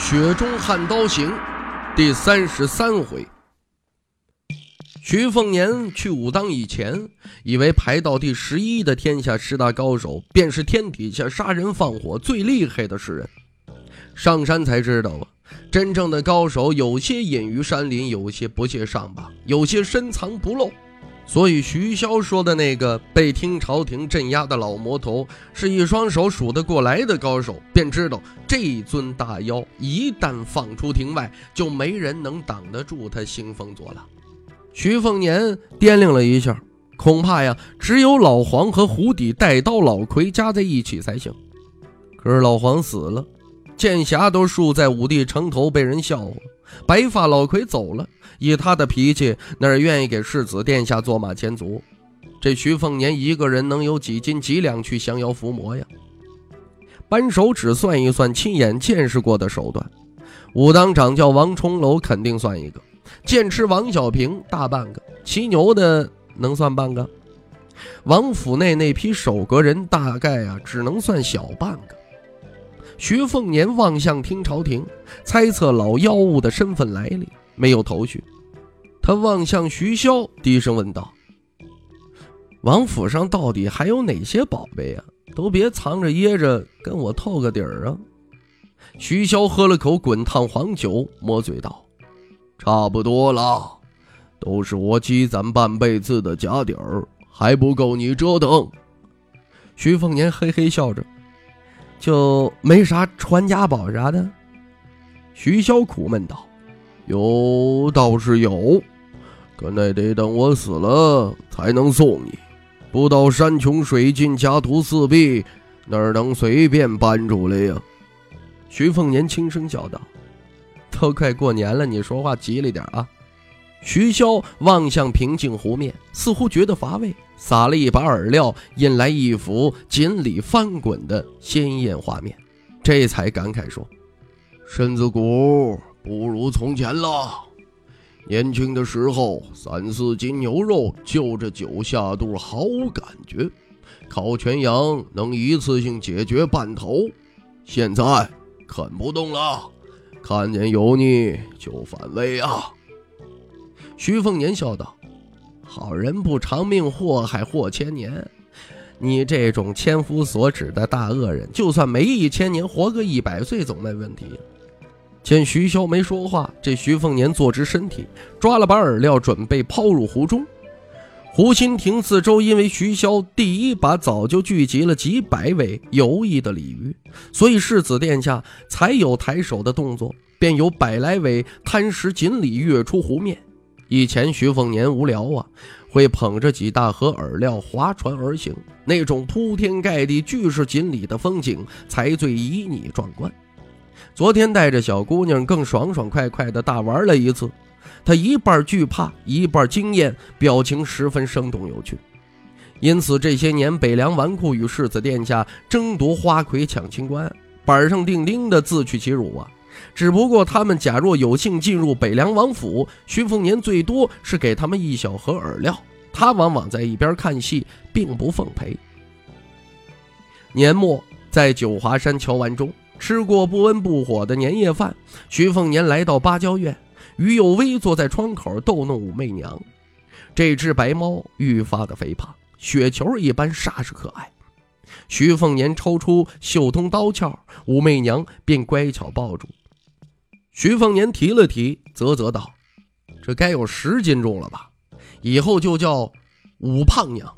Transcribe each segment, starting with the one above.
雪中悍刀行》第三十三回，徐凤年去武当以前，以为排到第十一的天下十大高手，便是天底下杀人放火最厉害的世人。上山才知道啊，真正的高手有些隐于山林，有些不屑上榜，有些深藏不露。所以徐骁说的那个被听朝廷镇压的老魔头，是一双手数得过来的高手，便知道这尊大妖一旦放出庭外，就没人能挡得住他兴风作浪。徐凤年掂量了一下，恐怕呀，只有老黄和胡底带刀老魁加在一起才行。可是老黄死了，剑侠都竖在武帝城头被人笑话，白发老魁走了。以他的脾气，哪儿愿意给世子殿下做马前卒？这徐凤年一个人能有几斤几两去降妖伏魔呀？扳手指算一算，亲眼见识过的手段，武当掌教王重楼肯定算一个，剑痴王小平大半个，骑牛的能算半个，王府内那批守阁人大概啊只能算小半个。徐凤年望向听朝廷，猜测老妖物的身份来历。没有头绪，他望向徐骁，低声问道：“王府上到底还有哪些宝贝啊？都别藏着掖着，跟我透个底儿啊！”徐骁喝了口滚烫黄酒，抹嘴道：“差不多了，都是我积攒半辈子的家底儿，还不够你折腾。”徐凤年嘿嘿笑着：“就没啥传家宝啥的？”徐骁苦闷道。有倒是有，可那得等我死了才能送你。不到山穷水尽家徒四壁，哪能随便搬出来呀？徐凤年轻声叫道：“都快过年了，你说话吉利点啊！”徐骁望向平静湖面，似乎觉得乏味，撒了一把饵料，引来一幅锦鲤翻滚的鲜艳画面，这才感慨说：“身子骨。”不如从前了。年轻的时候，三四斤牛肉就着酒下肚，好感觉；烤全羊能一次性解决半头。现在啃不动了，看见油腻就反胃啊！徐凤年笑道：“好人不长命，祸害祸千年。你这种千夫所指的大恶人，就算没一千年，活个一百岁总没问题。”见徐骁没说话，这徐凤年坐直身体，抓了把饵料，准备抛入湖中。湖心亭四周因为徐骁第一把早就聚集了几百尾游弋的鲤鱼，所以世子殿下才有抬手的动作，便有百来尾贪食锦鲤跃出湖面。以前徐凤年无聊啊，会捧着几大盒饵料划船而行，那种铺天盖地巨是锦鲤的风景才最旖旎壮观。昨天带着小姑娘更爽爽快快的大玩了一次，她一半惧怕，一半惊艳，表情十分生动有趣。因此这些年北凉纨绔与世子殿下争夺花魁抢清官，板上钉钉的自取其辱啊！只不过他们假若有幸进入北凉王府，徐凤年最多是给他们一小盒饵料，他往往在一边看戏，并不奉陪。年末在九华山桥湾中。吃过不温不火的年夜饭，徐凤年来到芭蕉院，于有威坐在窗口逗弄武媚娘。这只白猫愈发的肥胖，雪球一般煞是可爱。徐凤年抽出绣通刀鞘，武媚娘便乖巧抱住。徐凤年提了提，啧啧道：“这该有十斤重了吧？以后就叫武胖娘。”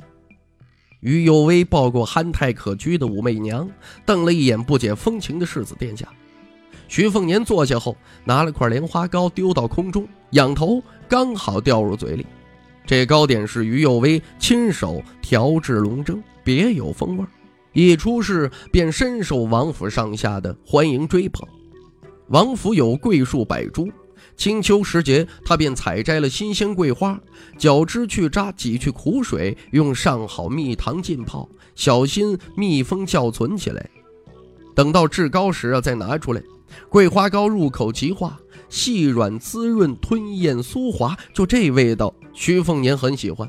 于有威抱过憨态可掬的武媚娘，瞪了一眼不解风情的世子殿下。徐凤年坐下后，拿了块莲花糕丢到空中，仰头刚好掉入嘴里。这糕点是于有威亲手调制龙蒸，别有风味。一出世便深受王府上下的欢迎追捧。王府有桂树百株，清秋时节，他便采摘了新鲜桂花，绞枝去渣，挤去苦水，用上好蜜糖浸泡，小心密封窖存起来。等到制高时啊，再拿出来。桂花糕入口即化，细软滋润，吞咽酥滑，就这味道，徐凤年很喜欢，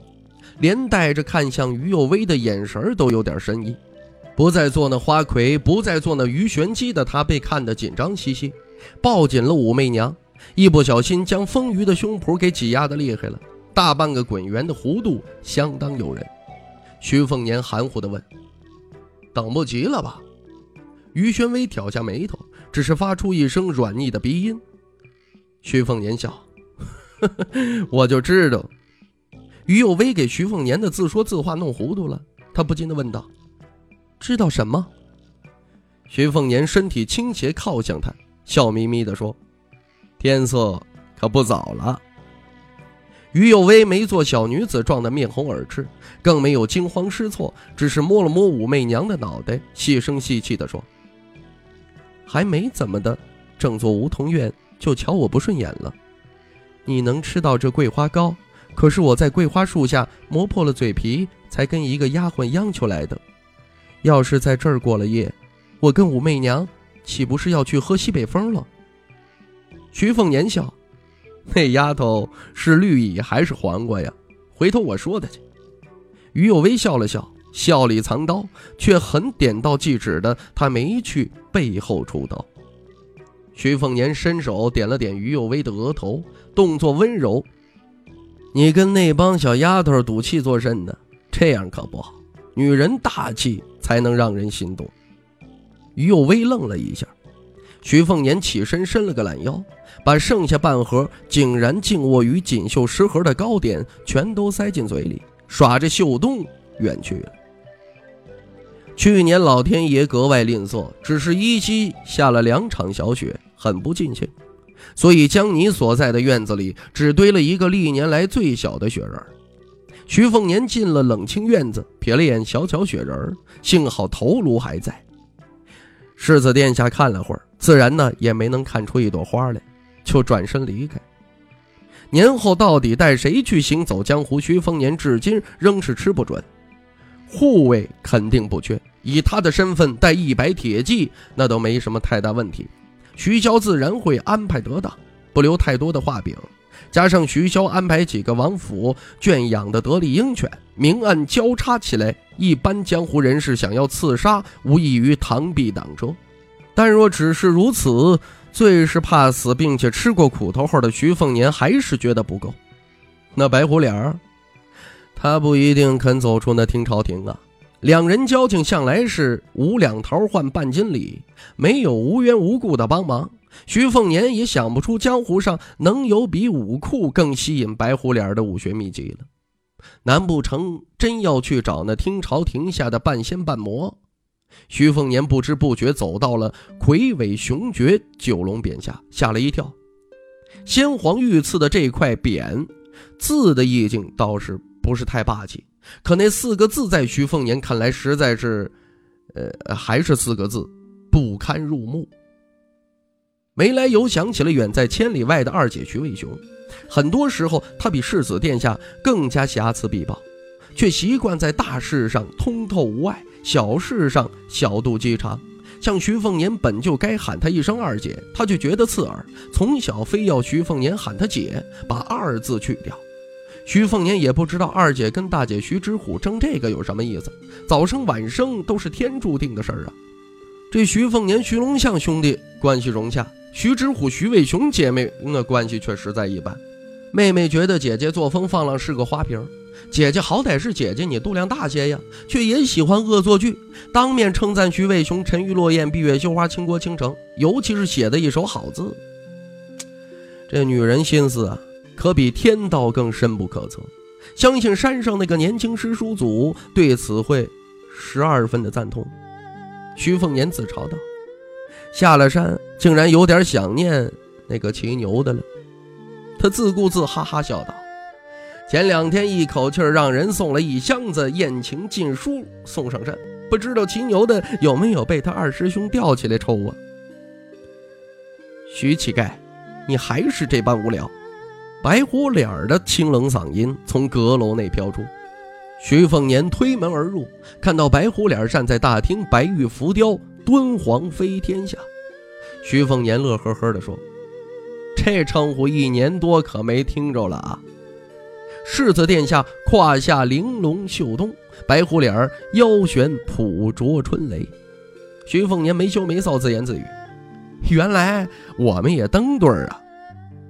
连带着看向于有威的眼神都有点深意。不再做那花魁，不再做那鱼玄机的他，被看得紧张兮兮，抱紧了武媚娘，一不小心将丰腴的胸脯给挤压的厉害了，大半个滚圆的弧度相当诱人。徐凤年含糊地问：“等不及了吧？”于玄威挑下眉头，只是发出一声软腻的鼻音。徐凤年笑：“呵 呵我就知道。”于有威给徐凤年的自说自话弄糊涂了，他不禁地问道。知道什么？徐凤年身体倾斜靠向他，笑眯眯地说：“天色可不早了。”于有为没做小女子撞的面红耳赤，更没有惊慌失措，只是摸了摸武媚娘的脑袋，细声细气地说：“还没怎么的，正做梧桐院就瞧我不顺眼了。你能吃到这桂花糕，可是我在桂花树下磨破了嘴皮，才跟一个丫鬟央求来的。”要是在这儿过了夜，我跟武媚娘岂不是要去喝西北风了？徐凤年笑：“那丫头是绿蚁还是黄瓜呀？回头我说她去。”于有微笑了笑，笑里藏刀，却很点到即止的，他没去背后出刀。徐凤年伸手点了点于有微的额头，动作温柔：“你跟那帮小丫头赌气作甚呢？这样可不好。女人大气。”才能让人心动。于有微愣了一下，徐凤年起身伸了个懒腰，把剩下半盒竟然静卧于锦绣食盒的糕点全都塞进嘴里，耍着秀动远去了。去年老天爷格外吝啬，只是依稀下了两场小雪，很不尽兴，所以将你所在的院子里只堆了一个历年来最小的雪人。徐凤年进了冷清院子，瞥了眼小巧雪人儿，幸好头颅还在。世子殿下看了会儿，自然呢也没能看出一朵花来，就转身离开。年后到底带谁去行走江湖？徐凤年至今仍是吃不准。护卫肯定不缺，以他的身份带一百铁骑，那都没什么太大问题。徐骁自然会安排得当，不留太多的画饼。加上徐骁安排几个王府圈养的得力鹰犬，明暗交叉起来，一般江湖人士想要刺杀，无异于螳臂挡车。但若只是如此，最是怕死，并且吃过苦头后的徐凤年还是觉得不够。那白虎脸儿，他不一定肯走出那听朝廷啊。两人交情向来是五两桃换半斤礼，没有无缘无故的帮忙。徐凤年也想不出江湖上能有比武库更吸引白虎脸的武学秘籍了。难不成真要去找那听朝廷下的半仙半魔？徐凤年不知不觉走到了魁伟雄绝九龙匾下，吓了一跳。先皇御赐的这块匾，字的意境倒是不是太霸气，可那四个字在徐凤年看来实在是，呃，还是四个字，不堪入目。没来由想起了远在千里外的二姐徐渭雄，很多时候他比世子殿下更加瑕疵必报，却习惯在大事上通透无碍，小事上小肚鸡肠。像徐凤年本就该喊她一声二姐，她却觉得刺耳，从小非要徐凤年喊她姐，把二字去掉。徐凤年也不知道二姐跟大姐徐之虎争这个有什么意思，早生晚生都是天注定的事儿啊。这徐凤年、徐龙象兄弟关系融洽。徐之虎、徐伟雄姐妹那关系却实在一般。妹妹觉得姐姐作风放浪是个花瓶，姐姐好歹是姐姐，你度量大些呀，却也喜欢恶作剧，当面称赞徐伟雄沉鱼落雁、闭月羞花、倾国倾城，尤其是写的一手好字。这女人心思啊，可比天道更深不可测。相信山上那个年轻师叔祖对此会十二分的赞同。徐凤年自嘲道。下了山，竟然有点想念那个骑牛的了。他自顾自哈哈笑道：“前两天一口气让人送了一箱子宴情禁书送上山，不知道骑牛的有没有被他二师兄吊起来抽啊？”徐乞丐，你还是这般无聊。白虎脸的清冷嗓音从阁楼内飘出。徐凤年推门而入，看到白虎脸站在大厅白玉浮雕敦煌飞天下。徐凤年乐呵呵地说：“这称呼一年多可没听着了啊！”世子殿下胯下玲珑绣东，白虎脸腰悬普着春雷。徐凤年没羞没臊，自言自语：“原来我们也登对儿啊！”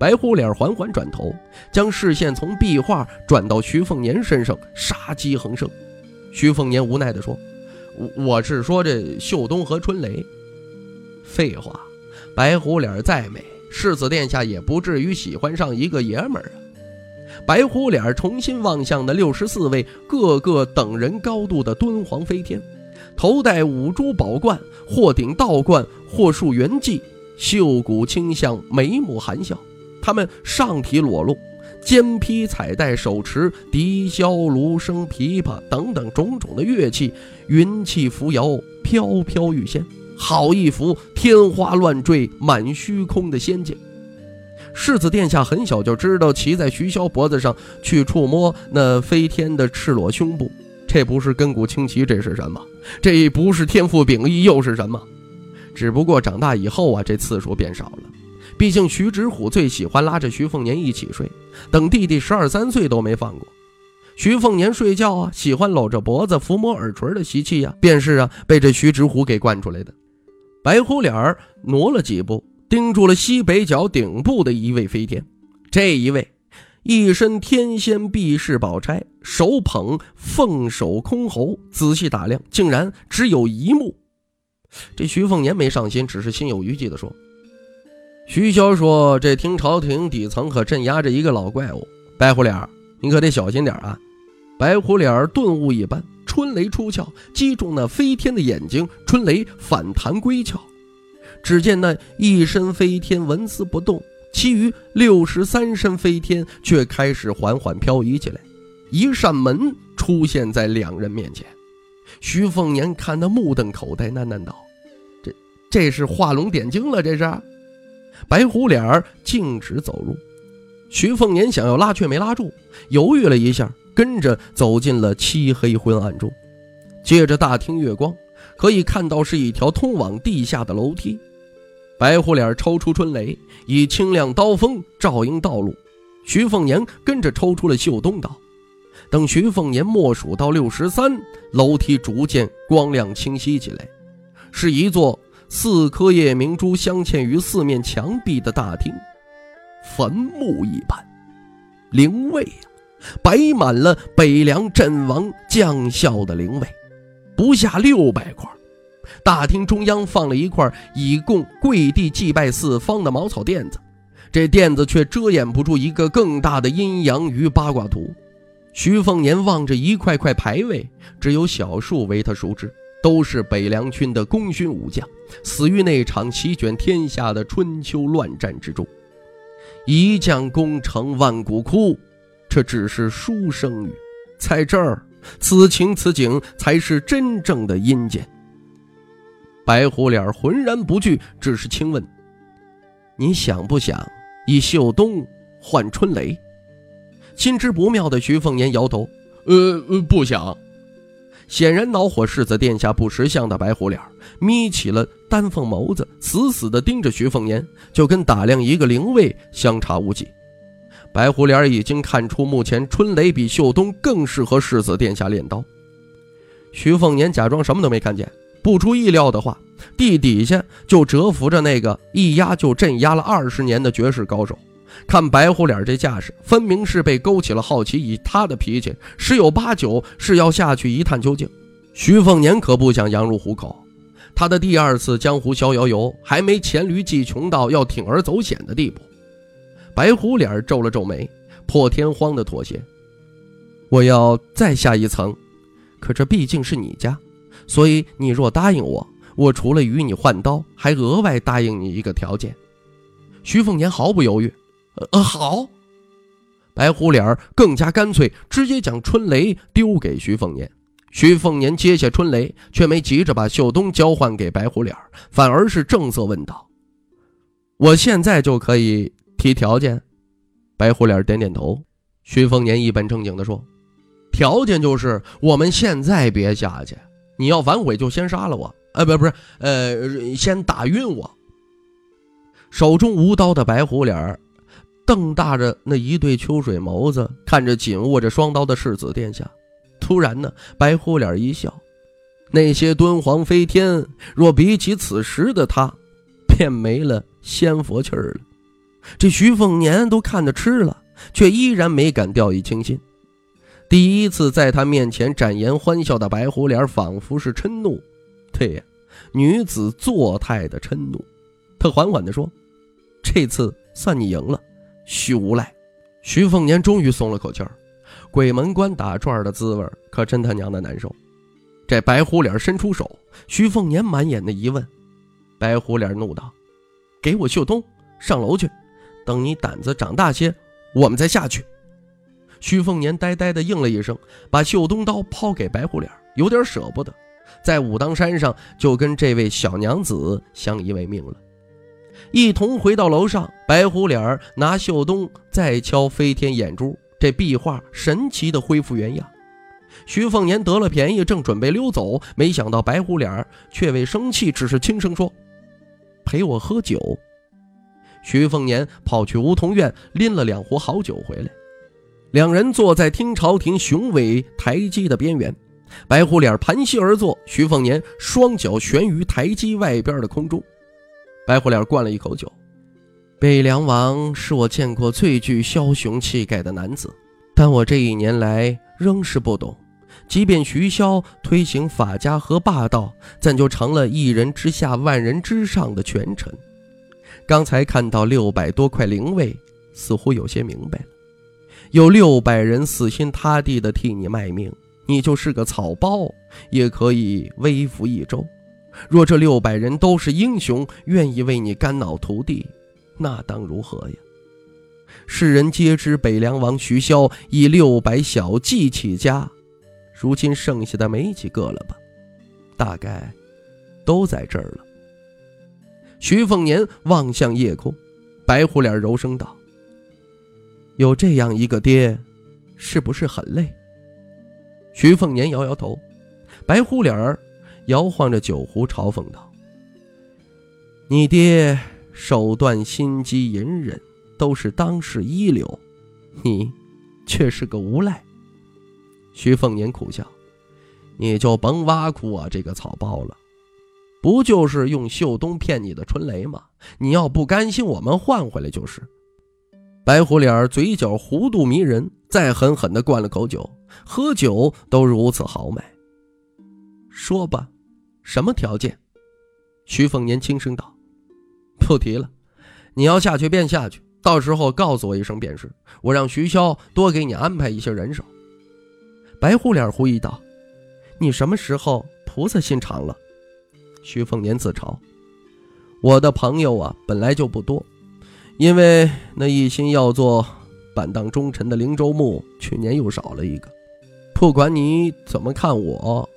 白狐脸缓缓转头，将视线从壁画转到徐凤年身上，杀机横生。徐凤年无奈地说：“我我是说这秀东和春雷。”废话，白狐脸再美，世子殿下也不至于喜欢上一个爷们儿啊！白狐脸重新望向那六十四位个个等人高度的敦煌飞天，头戴五珠宝冠，或顶道冠，或束圆髻，袖骨清香，眉目含笑。他们上体裸露，肩披彩带，手持笛箫、芦笙、琵琶等等种种的乐器，云气扶摇，飘飘欲仙，好一幅天花乱坠满虚空的仙境。世子殿下很小就知道骑在徐骁脖子上去触摸那飞天的赤裸胸部，这不是根骨清奇，这是什么？这不是天赋秉异，又是什么？只不过长大以后啊，这次数变少了。毕竟徐直虎最喜欢拉着徐凤年一起睡，等弟弟十二三岁都没放过。徐凤年睡觉啊，喜欢搂着脖子抚摸耳垂的习气呀，便是啊被这徐直虎给惯出来的。白虎脸儿挪了几步，盯住了西北角顶部的一位飞天。这一位一身天仙碧饰宝钗，手捧凤首箜篌，仔细打量，竟然只有一目。这徐凤年没上心，只是心有余悸地说。徐骁说：“这听朝廷底层可镇压着一个老怪物，白虎脸你可得小心点啊！”白虎脸顿悟一般，春雷出鞘，击中那飞天的眼睛，春雷反弹归鞘。只见那一身飞天纹丝不动，其余六十三身飞天却开始缓缓漂移起来。一扇门出现在两人面前，徐凤年看得目瞪口呆，喃喃道：“这这是画龙点睛了，这是。”白虎脸儿径直走入，徐凤年想要拉却没拉住，犹豫了一下，跟着走进了漆黑昏暗中。借着大厅月光，可以看到是一条通往地下的楼梯。白虎脸抽出春雷，以清亮刀锋照应道路。徐凤年跟着抽出了秀东刀。等徐凤年默数到六十三，楼梯逐渐光亮清晰起来，是一座。四颗夜明珠镶嵌于四面墙壁的大厅，坟墓一般，灵位呀，摆满了北凉阵亡将校的灵位，不下六百块。大厅中央放了一块以供跪地祭拜四方的茅草垫子，这垫子却遮掩不住一个更大的阴阳鱼八卦图。徐凤年望着一块块牌位，只有小树为他熟知。都是北凉军的功勋武将，死于那场席卷天下的春秋乱战之中。一将功成万骨枯，这只是书生语，在这儿，此情此景才是真正的阴间。白虎脸浑然不惧，只是轻问：“你想不想以秀东换春雷？”心知不妙的徐凤年摇头：“呃，不想。”显然恼火，世子殿下不识相的白虎脸眯起了丹凤眸子，死死地盯着徐凤年，就跟打量一个灵位相差无几。白虎脸已经看出，目前春雷比秀东更适合世子殿下练刀。徐凤年假装什么都没看见，不出意料的话，地底下就蛰伏着那个一压就镇压了二十年的绝世高手。看白虎脸这架势，分明是被勾起了好奇。以他的脾气，十有八九是要下去一探究竟。徐凤年可不想羊入虎口，他的第二次江湖逍遥游还没黔驴技穷到要铤而走险的地步。白虎脸皱了皱眉，破天荒的妥协：“我要再下一层，可这毕竟是你家，所以你若答应我，我除了与你换刀，还额外答应你一个条件。”徐凤年毫不犹豫。呃，好。白虎脸更加干脆，直接将春雷丢给徐凤年。徐凤年接下春雷，却没急着把秀东交换给白虎脸，反而是正色问道：“我现在就可以提条件。白虎脸点点头。徐凤年一本正经地说：“条件就是我们现在别下去，你要反悔就先杀了我。哎，不，不是，呃，先打晕我。”手中无刀的白虎脸瞪大着那一对秋水眸子，看着紧握着双刀的世子殿下。突然呢，白虎脸一笑：“那些敦煌飞天，若比起此时的他，便没了仙佛气儿了。”这徐凤年都看得痴了。却依然没敢掉以轻心。第一次在他面前展颜欢笑的白虎脸，仿佛是嗔怒。对呀，女子作态的嗔怒。他缓缓地说：“这次算你赢了，徐无赖。”徐凤年终于松了口气儿。鬼门关打转的滋味可真他娘的难受。这白虎脸伸出手，徐凤年满眼的疑问。白虎脸怒道：“给我绣东，上楼去，等你胆子长大些。”我们再下去。徐凤年呆呆地应了一声，把绣东刀抛给白虎脸，有点舍不得，在武当山上就跟这位小娘子相依为命了。一同回到楼上，白虎脸拿绣东再敲飞天眼珠，这壁画神奇的恢复原样。徐凤年得了便宜，正准备溜走，没想到白虎脸却未生气，只是轻声说：“陪我喝酒。”徐凤年跑去梧桐院拎了两壶好酒回来，两人坐在听朝廷雄伟台基的边缘，白虎脸盘膝而坐，徐凤年双脚悬于台基外边的空中。白虎脸灌了一口酒，北凉王是我见过最具枭雄气概的男子，但我这一年来仍是不懂，即便徐骁推行法家和霸道，怎就成了一人之下万人之上的权臣？刚才看到六百多块灵位，似乎有些明白了。有六百人死心塌地的替你卖命，你就是个草包，也可以微服一周。若这六百人都是英雄，愿意为你肝脑涂地，那当如何呀？世人皆知北凉王徐骁以六百小计起家，如今剩下的没几个了吧？大概都在这儿了。徐凤年望向夜空，白虎脸柔声道：“有这样一个爹，是不是很累？”徐凤年摇摇头，白虎脸摇晃着酒壶，嘲讽道：“你爹手段心机隐忍，都是当世一流，你却是个无赖。”徐凤年苦笑：“你就甭挖苦我这个草包了。”不就是用秀东骗你的春雷吗？你要不甘心，我们换回来就是。白虎脸嘴角弧度迷人，再狠狠地灌了口酒，喝酒都如此豪迈。说吧，什么条件？徐凤年轻声道：“不提了，你要下去便下去，到时候告诉我一声便是。我让徐骁多给你安排一些人手。”白虎脸狐疑道：“你什么时候菩萨心肠了？”徐凤年自嘲：“我的朋友啊，本来就不多，因为那一心要做板荡忠臣的灵州牧，去年又少了一个。不管你怎么看我，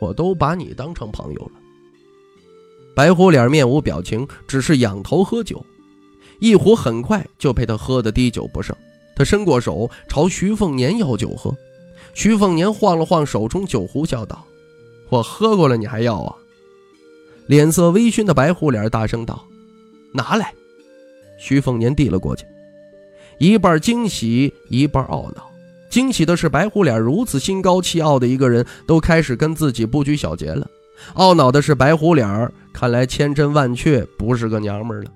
我都把你当成朋友了。”白虎脸面无表情，只是仰头喝酒，一壶很快就被他喝得滴酒不剩。他伸过手朝徐凤年要酒喝，徐凤年晃了晃手中酒壶，笑道：“我喝过了，你还要啊？”脸色微醺的白虎脸大声道：“拿来！”徐凤年递了过去，一半惊喜，一半懊恼。惊喜的是，白虎脸如此心高气傲的一个人，都开始跟自己不拘小节了；懊恼的是，白虎脸看来千真万确不是个娘们了。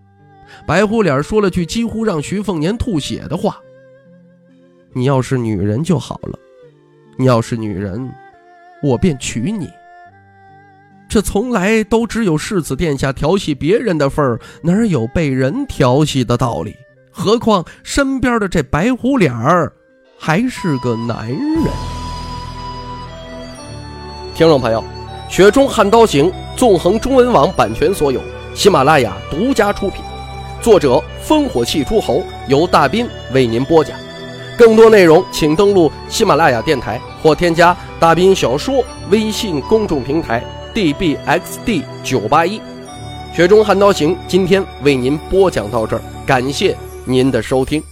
白虎脸说了句几乎让徐凤年吐血的话：“你要是女人就好了，你要是女人，我便娶你。”这从来都只有世子殿下调戏别人的份儿，哪有被人调戏的道理？何况身边的这白虎脸儿还是个男人。听众朋友，《雪中悍刀行》纵横中文网版权所有，喜马拉雅独家出品，作者烽火戏诸侯，由大斌为您播讲。更多内容请登录喜马拉雅电台或添加大斌小说微信公众平台。dbxd 九八一，雪中悍刀行，今天为您播讲到这儿，感谢您的收听。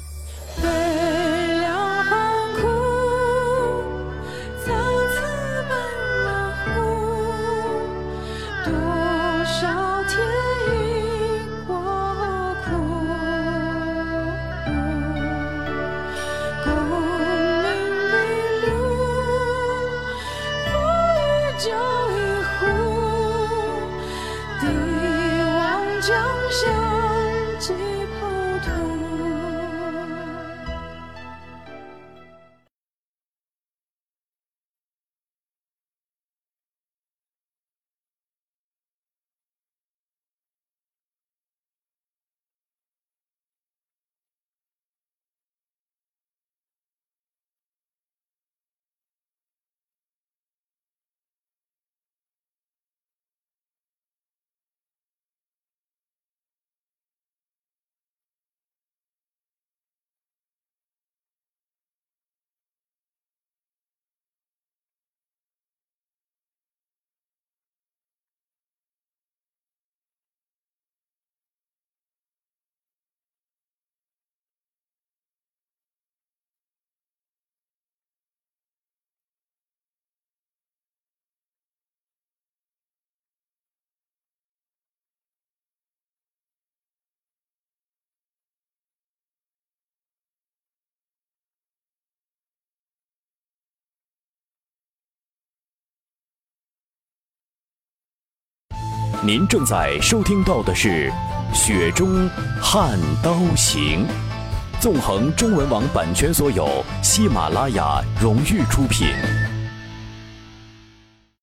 您正在收听到的是《雪中悍刀行》，纵横中文网版权所有，喜马拉雅荣誉出品。